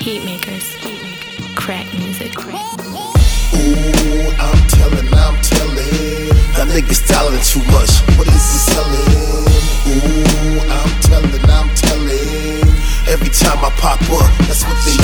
Heatmakerz. Crack music. Ooh, I'm telling, I'm telling. That nigga's telling too much. What is he selling? Ooh, I'm telling, I'm telling. Every time I pop up, that's what they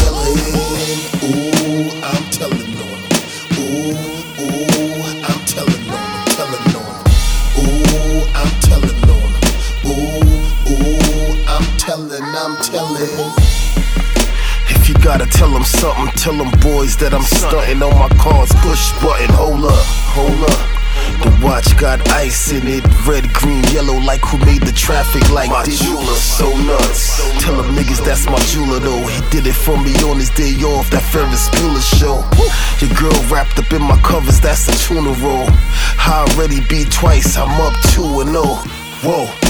gotta tell them something, tell them boys that I'm stunting on my car's push button. Hold up, hold up. The watch got ice in it, red, green, yellow, like who made the traffic like my this. jeweler so nuts. Tell them niggas that's my jeweler though. He did it for me on his day off, that Ferris Bueller show. Your girl wrapped up in my covers, that's a tuna roll. I already beat twice, I'm up two and oh. Whoa.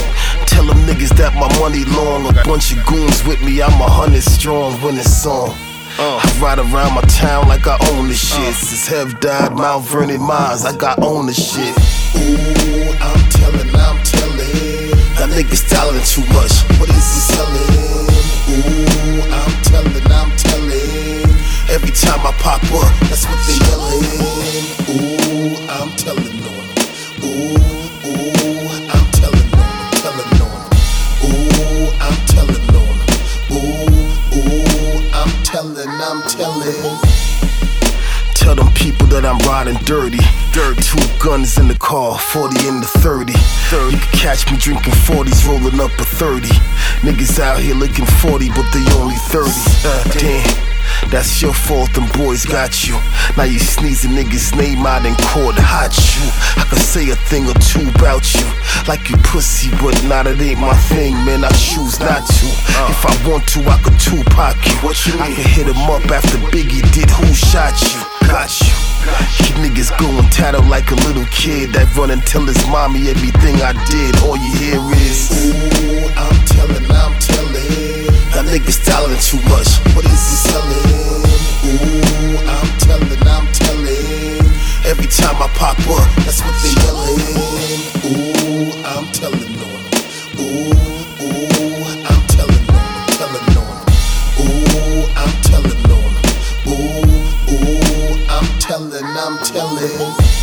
Tell them niggas that my money long. A bunch of goons with me, I'm a hundred strong when it's on. I ride around my town like I own this uh. shit. Since Hev died, Mount Vernon Mines, I got own the shit. Ooh, I'm telling, I'm telling. That nigga's telling too much. What is he selling? Ooh, I'm telling, I'm telling. Every time I pop up, that's what they yelling. Ooh, I'm telling on. Ooh, I'm telling. Tell them people that I'm riding dirty. Dirt, two guns in the car, 40 in the 30. You can catch me drinking 40s, rolling up a 30. Niggas out here looking 40, but they only 30. Uh, damn. That's your fault, them boys got you. Now you sneezing niggas' name out in court, hot you. I could say a thing or two about you, like you pussy, but nah, it ain't my thing, man. I choose not to. Uh. If I want to, I could Tupac you. What you I could hit him up after Biggie did. Who shot you? Got you. Keep niggas going tattled like a little kid that run and tell his mommy everything I did. All you hear is, telling, I'm telling.